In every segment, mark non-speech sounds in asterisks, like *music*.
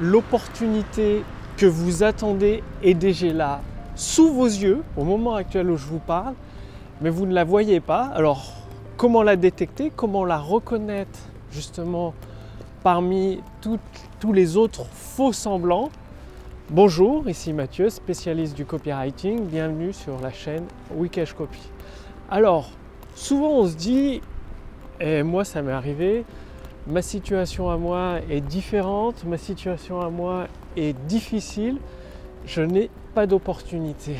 l'opportunité que vous attendez est déjà là, sous vos yeux, au moment actuel où je vous parle, mais vous ne la voyez pas. Alors, comment la détecter? Comment la reconnaître justement parmi tous les autres faux semblants? Bonjour, ici Mathieu, spécialiste du copywriting. Bienvenue sur la chaîne Wikesh Copy. Alors, souvent on se dit, et moi ça m'est arrivé, ma situation à moi est différente, ma situation à moi est difficile, je n'ai pas d'opportunité.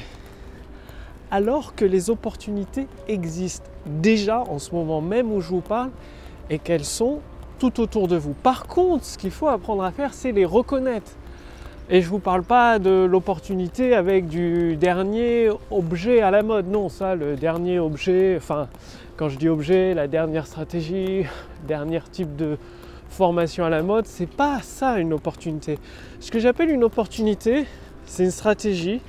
Alors que les opportunités existent déjà en ce moment même où je vous parle et qu'elles sont tout autour de vous. Par contre, ce qu'il faut apprendre à faire, c'est les reconnaître. Et je vous parle pas de l'opportunité avec du dernier objet à la mode. Non, ça, le dernier objet, enfin, quand je dis objet, la dernière stratégie, dernier type de formation à la mode, c'est pas ça une opportunité. Ce que j'appelle une opportunité, c'est une stratégie,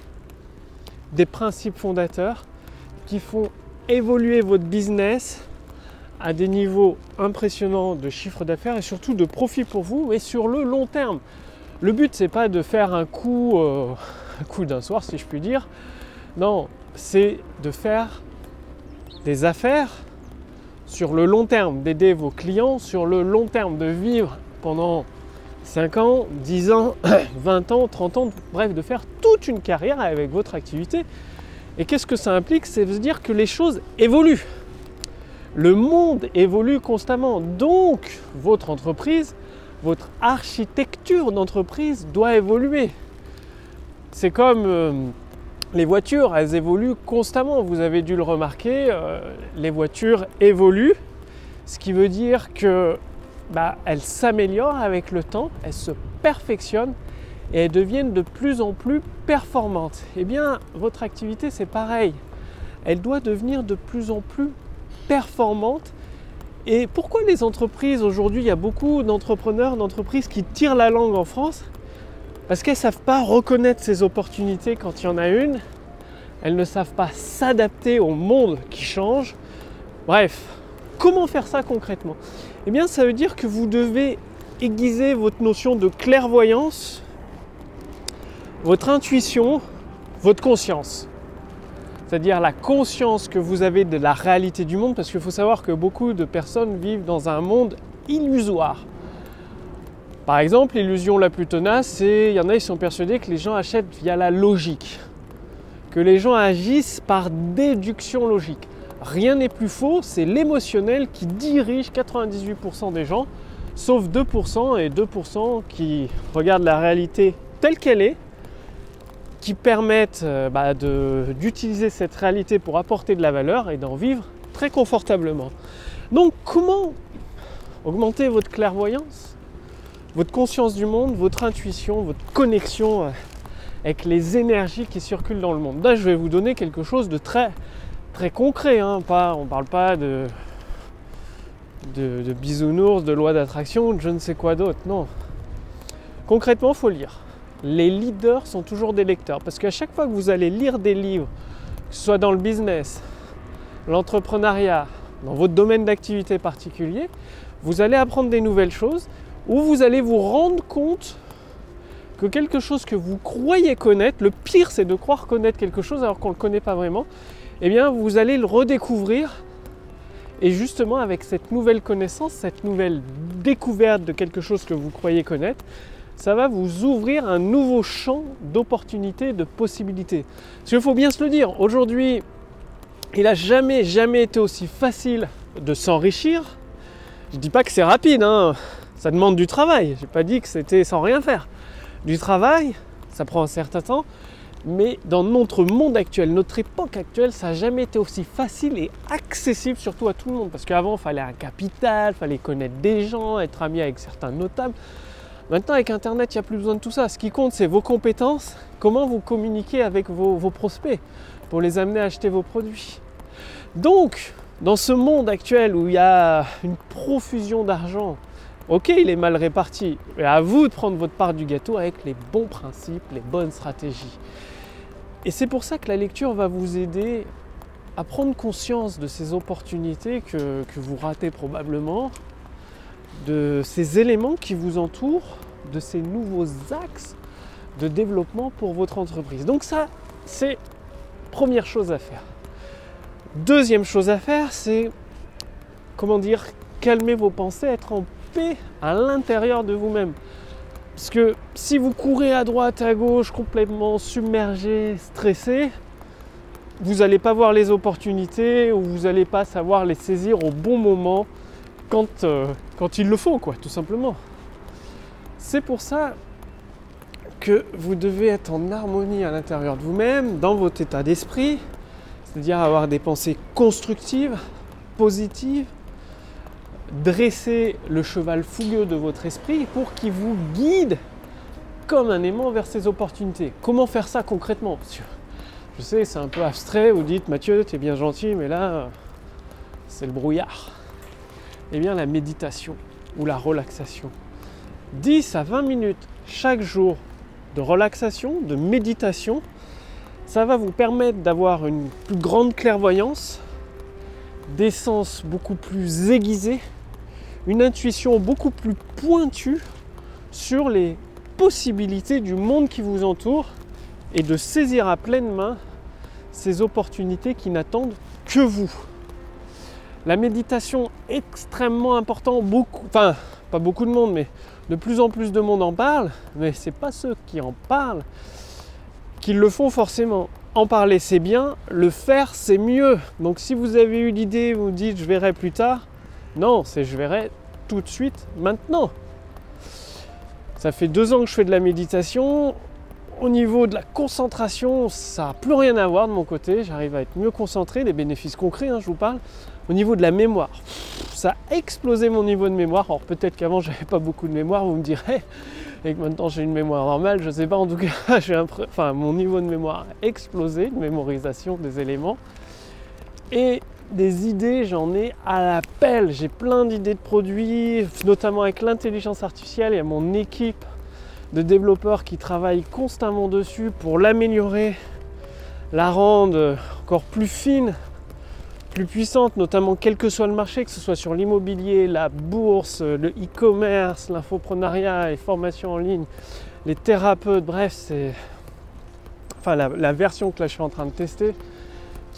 des principes fondateurs qui font évoluer votre business à des niveaux impressionnants de chiffre d'affaires et surtout de profit pour vous et sur le long terme. Le but, c'est pas de faire un coup, euh, *laughs* un coup d'un soir, si je puis dire. Non, c'est de faire des affaires sur le long terme, d'aider vos clients sur le long terme, de vivre pendant 5 ans, 10 ans, *coughs* 20 ans, 30 ans, bref, de faire toute une carrière avec votre activité. Et qu'est-ce que ça implique? C'est de se dire que les choses évoluent. Le monde évolue constamment. Donc, votre entreprise votre architecture d'entreprise doit évoluer. C'est comme euh, les voitures, elles évoluent constamment. Vous avez dû le remarquer, euh, les voitures évoluent, ce qui veut dire que bah, elles s'améliorent avec le temps, elles se perfectionnent et elles deviennent de plus en plus performantes. Eh bien, votre activité, c'est pareil. Elle doit devenir de plus en plus performante et pourquoi les entreprises aujourd'hui, il y a beaucoup d'entrepreneurs, d'entreprises qui tirent la langue en France? Parce qu'elles ne savent pas reconnaître ces opportunités quand il y en a une. Elles ne savent pas s'adapter au monde qui change. Bref, comment faire ça concrètement? Eh bien, ça veut dire que vous devez aiguiser votre notion de clairvoyance, votre intuition, votre conscience c'est-à-dire la conscience que vous avez de la réalité du monde, parce qu'il faut savoir que beaucoup de personnes vivent dans un monde illusoire. Par exemple, l'illusion la plus tenace, c'est, il y en a, ils sont persuadés que les gens achètent via la logique, que les gens agissent par déduction logique. Rien n'est plus faux, c'est l'émotionnel qui dirige 98% des gens, sauf 2% et 2% qui regardent la réalité telle qu'elle est qui permettent euh, bah, d'utiliser cette réalité pour apporter de la valeur et d'en vivre très confortablement. Donc comment augmenter votre clairvoyance, votre conscience du monde, votre intuition, votre connexion euh, avec les énergies qui circulent dans le monde? Là, je vais vous donner quelque chose de très, très concret. Hein. On ne parle pas de, de, de bisounours, de loi d'attraction, de je ne sais quoi d'autre. Non. Concrètement, il faut lire les leaders sont toujours des lecteurs. Parce qu'à chaque fois que vous allez lire des livres, que ce soit dans le business, l'entrepreneuriat, dans votre domaine d'activité particulier, vous allez apprendre des nouvelles choses ou vous allez vous rendre compte que quelque chose que vous croyez connaître, le pire c'est de croire connaître quelque chose alors qu'on ne le connaît pas vraiment, eh bien vous allez le redécouvrir et justement avec cette nouvelle connaissance, cette nouvelle découverte de quelque chose que vous croyez connaître, ça va vous ouvrir un nouveau champ d'opportunités, de possibilités. Parce qu'il faut bien se le dire, aujourd'hui, il n'a jamais, jamais été aussi facile de s'enrichir. Je ne dis pas que c'est rapide, hein. ça demande du travail. Je n'ai pas dit que c'était sans rien faire. Du travail, ça prend un certain temps, mais dans notre monde actuel, notre époque actuelle, ça n'a jamais été aussi facile et accessible surtout à tout le monde. Parce qu'avant, il fallait un capital, il fallait connaître des gens, être ami avec certains notables. Maintenant, avec Internet, il n'y a plus besoin de tout ça. Ce qui compte, c'est vos compétences, comment vous communiquez avec vos, prospects pour les amener à acheter vos produits. Donc, dans ce monde actuel où il y a une profusion d'argent, ok, il est mal réparti, mais à vous de prendre votre part du gâteau avec les bons principes, les bonnes stratégies. Et c'est pour ça que la lecture va vous aider à prendre conscience de ces opportunités que vous ratez probablement, de ces éléments qui vous entourent de ces nouveaux axes de développement pour votre entreprise. Donc ça, c'est première chose à faire. Deuxième chose à faire, c'est comment dire, calmer vos pensées, être en paix à l'intérieur de vous-même. Parce que si vous courez à droite, à gauche, complètement submergé, stressé, vous n'allez pas voir les opportunités ou vous n'allez pas savoir les saisir au bon moment quand, euh, il le faut, quoi, tout simplement. C'est pour ça que vous devez être en harmonie à l'intérieur de vous-même, dans votre état d'esprit, c'est-à-dire avoir des pensées constructives, positives, dresser le cheval fougueux de votre esprit pour qu'il vous guide comme un aimant vers ces opportunités. Comment faire ça concrètement? Je sais, c'est un peu abstrait, vous dites Mathieu, tu es bien gentil, mais là, c'est le brouillard. Eh la méditation ou la relaxation. 10 à 20 minutes chaque jour de relaxation, de méditation, ça va vous permettre d'avoir une plus grande clairvoyance, des sens beaucoup plus aiguisés, une intuition beaucoup plus pointue sur les possibilités du monde qui vous entoure et de saisir à pleine main ces opportunités qui n'attendent que vous. La méditation extrêmement important, beaucoup, enfin pas beaucoup de monde, mais de plus en plus de monde en parle, mais c'est pas ceux qui en parlent qu'ils le font forcément. En parler c'est bien, le faire c'est mieux. Donc si vous avez eu l'idée, vous dites je verrai plus tard, non, c'est je verrai tout de suite, maintenant. Ça fait deux ans que je fais de la méditation. Au niveau de la concentration, ça n'a plus rien à voir de mon côté. J'arrive à être mieux concentré, les bénéfices concrets, hein, je vous parle. Au niveau de la mémoire, ça a explosé mon niveau de mémoire. Alors peut-être qu'avant *laughs* j'avais pas beaucoup de mémoire, vous me direz, et que maintenant j'ai une mémoire normale, je sais pas. En tout cas, *laughs* mon niveau de mémoire a explosé, de mémorisation des éléments. Et des idées, j'en ai à la pelle. J'ai plein d'idées de produits, notamment avec l'intelligence artificielle. Il y mon équipe de développeurs qui travaillent constamment dessus pour l'améliorer, la rendre encore plus fine, plus puissante, notamment quel que soit le marché, que ce soit sur l'immobilier, la bourse, le e-commerce, l'infoprenariat, les formations en ligne, les thérapeutes, bref, c'est enfin la version que là je suis en train de tester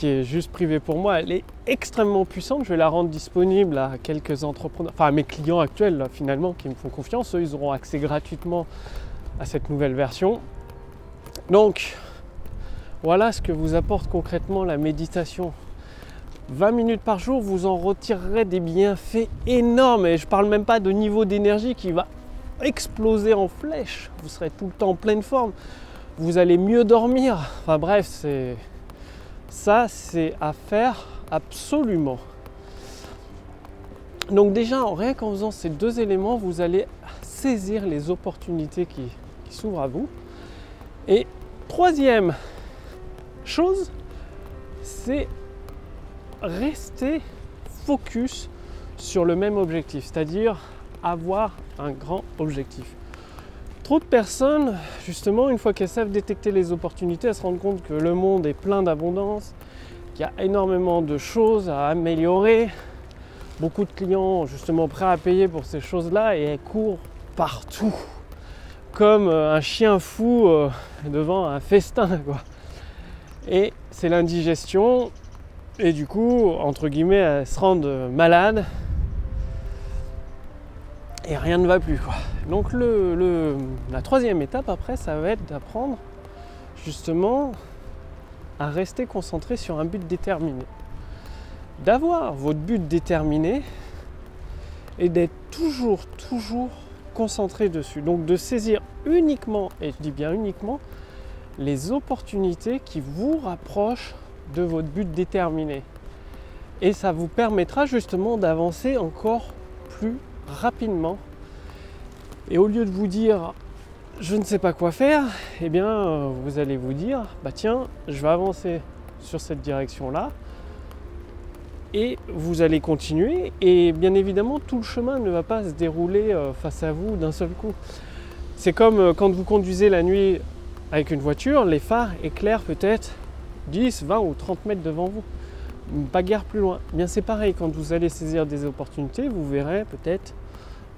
qui est juste privée pour moi, elle est extrêmement puissante. Je vais la rendre disponible à quelques entrepreneurs, enfin à mes clients actuels finalement qui me font confiance. Eux, ils auront accès gratuitement à cette nouvelle version. Donc, voilà ce que vous apporte concrètement la méditation. 20 minutes par jour, vous en retirerez des bienfaits énormes. Et je parle même pas de niveau d'énergie qui va exploser en flèche. Vous serez tout le temps en pleine forme. Vous allez mieux dormir. Enfin bref, c'est ça, c'est à faire absolument. Donc déjà, rien qu'en faisant ces deux éléments, vous allez saisir les opportunités qui, qui s'ouvrent à vous. Et troisième chose, c'est rester focus sur le même objectif, c'est-à-dire avoir un grand objectif. Trop de personnes, justement, une fois qu'elles savent détecter les opportunités, elles se rendent compte que le monde est plein d'abondance, qu'il y a énormément de choses à améliorer, beaucoup de clients justement prêts à payer pour ces choses-là et elles courent partout, comme euh, un chien fou euh, devant un festin. Quoi. Et c'est l'indigestion, et du coup, entre guillemets, elles se rendent malades et rien ne va plus. Quoi. Donc le, la troisième étape après, ça va être d'apprendre justement à rester concentré sur un but déterminé. D'avoir votre but déterminé et d'être toujours, toujours concentré dessus. Donc de saisir uniquement, et je dis bien uniquement, les opportunités qui vous rapprochent de votre but déterminé. Et ça vous permettra justement d'avancer encore plus rapidement. Et au lieu de vous dire je ne sais pas quoi faire, eh bien vous allez vous dire bah tiens, je vais avancer sur cette direction-là. Et vous allez continuer et bien évidemment tout le chemin ne va pas se dérouler euh, face à vous d'un seul coup. C'est comme euh, quand vous conduisez la nuit avec une voiture, les phares éclairent peut-être 10, 20 ou 30 mètres devant vous. Pas guère plus loin. Eh bien c'est pareil, quand vous allez saisir des opportunités, vous verrez peut-être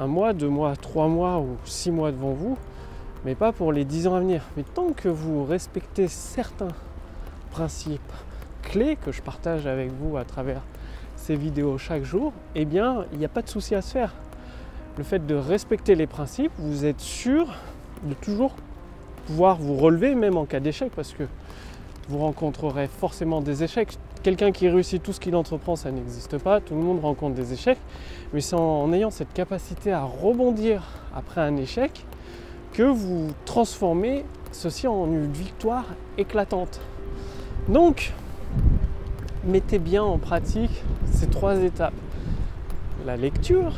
mois, deux mois, trois mois ou six mois devant vous, mais pas pour les dix ans à venir. Mais tant que vous respectez certains principes clés que je partage avec vous à travers ces vidéos chaque jour, eh bien, il n'y a pas de souci à se faire. Le fait de respecter les principes, vous êtes sûr de toujours pouvoir vous relever, même en cas d'échec, parce que vous rencontrerez forcément des échecs. Quelqu'un qui réussit tout ce qu'il entreprend, ça n'existe pas. Tout le monde rencontre des échecs. Mais c'est en ayant cette capacité à rebondir après un échec que vous transformez ceci en une victoire éclatante. Donc, mettez bien en pratique ces trois étapes. La lecture,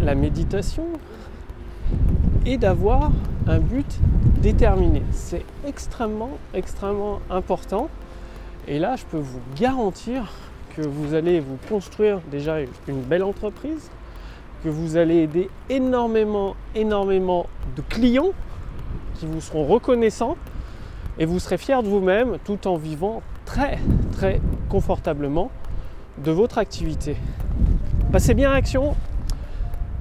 la méditation et d'avoir un but déterminé. C'est extrêmement, extrêmement important. Et là, je peux vous garantir que vous allez vous construire déjà une belle entreprise, que vous allez aider énormément, énormément de clients qui vous seront reconnaissants et vous serez fier de vous-même tout en vivant très, très confortablement de votre activité. Passez bien à l'action,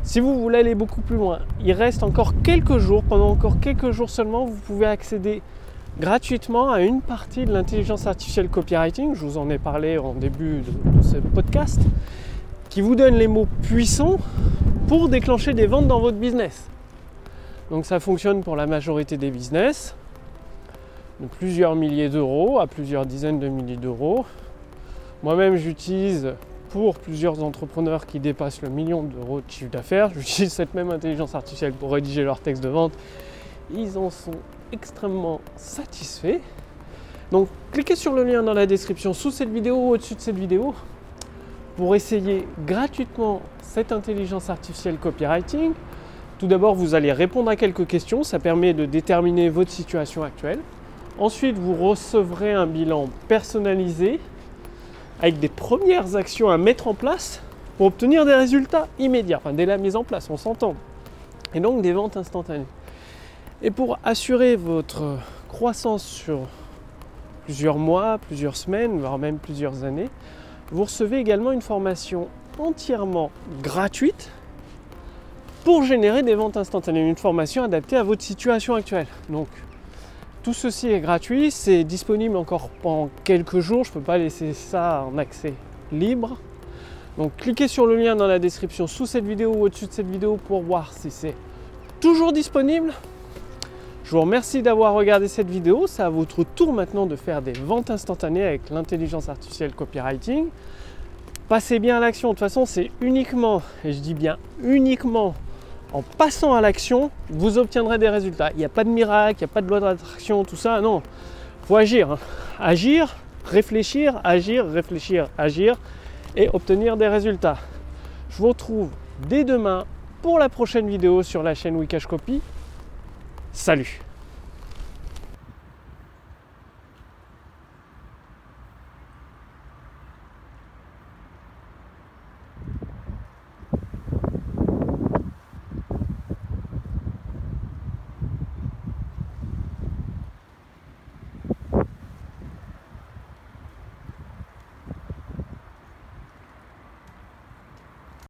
si vous voulez aller beaucoup plus loin, il reste encore quelques jours, pendant encore quelques jours seulement, vous pouvez accéder gratuitement à une partie de l'intelligence artificielle copywriting, je vous en ai parlé en début de, ce podcast, qui vous donne les mots puissants pour déclencher des ventes dans votre business. Donc ça fonctionne pour la majorité des business, de plusieurs milliers d'euros à plusieurs dizaines de milliers d'euros. Moi-même j'utilise pour plusieurs entrepreneurs qui dépassent le million d'euros de chiffre d'affaires. *laughs* J'utilise cette même intelligence artificielle pour rédiger leur texte de vente. Ils en sont extrêmement satisfaits. Donc cliquez sur le lien dans la description sous cette vidéo ou au-dessus de cette vidéo pour essayer gratuitement cette intelligence artificielle copywriting. Tout d'abord, vous allez répondre à quelques questions, ça permet de déterminer votre situation actuelle. Ensuite, vous recevrez un bilan personnalisé avec des premières actions à mettre en place pour obtenir des résultats immédiats, enfin dès la mise en place, on s'entend. Et donc des ventes instantanées. Et pour assurer votre croissance sur plusieurs mois, plusieurs semaines, voire même plusieurs années, vous recevez également une formation entièrement gratuite pour générer des ventes instantanées, une formation adaptée à votre situation actuelle. Donc tout ceci est gratuit, c'est disponible encore pendant quelques jours, je ne peux pas laisser ça en accès libre. Donc cliquez sur le lien dans la description sous cette vidéo ou au-dessus de cette vidéo pour voir si c'est toujours disponible. Je vous remercie d'avoir regardé cette vidéo. C'est à votre tour maintenant de faire des ventes instantanées avec l'intelligence artificielle copywriting. Passez bien à l'action. De toute façon, c'est uniquement, et je dis bien uniquement, en passant à l'action, vous obtiendrez des résultats. Il n'y a pas de miracle, il n'y a pas de loi d'attraction, tout ça, non. Il faut agir. Hein. Agir, réfléchir, agir, réfléchir, agir et obtenir des résultats. Je vous retrouve dès demain pour la prochaine vidéo sur la chaîne Wikash Copy. Salut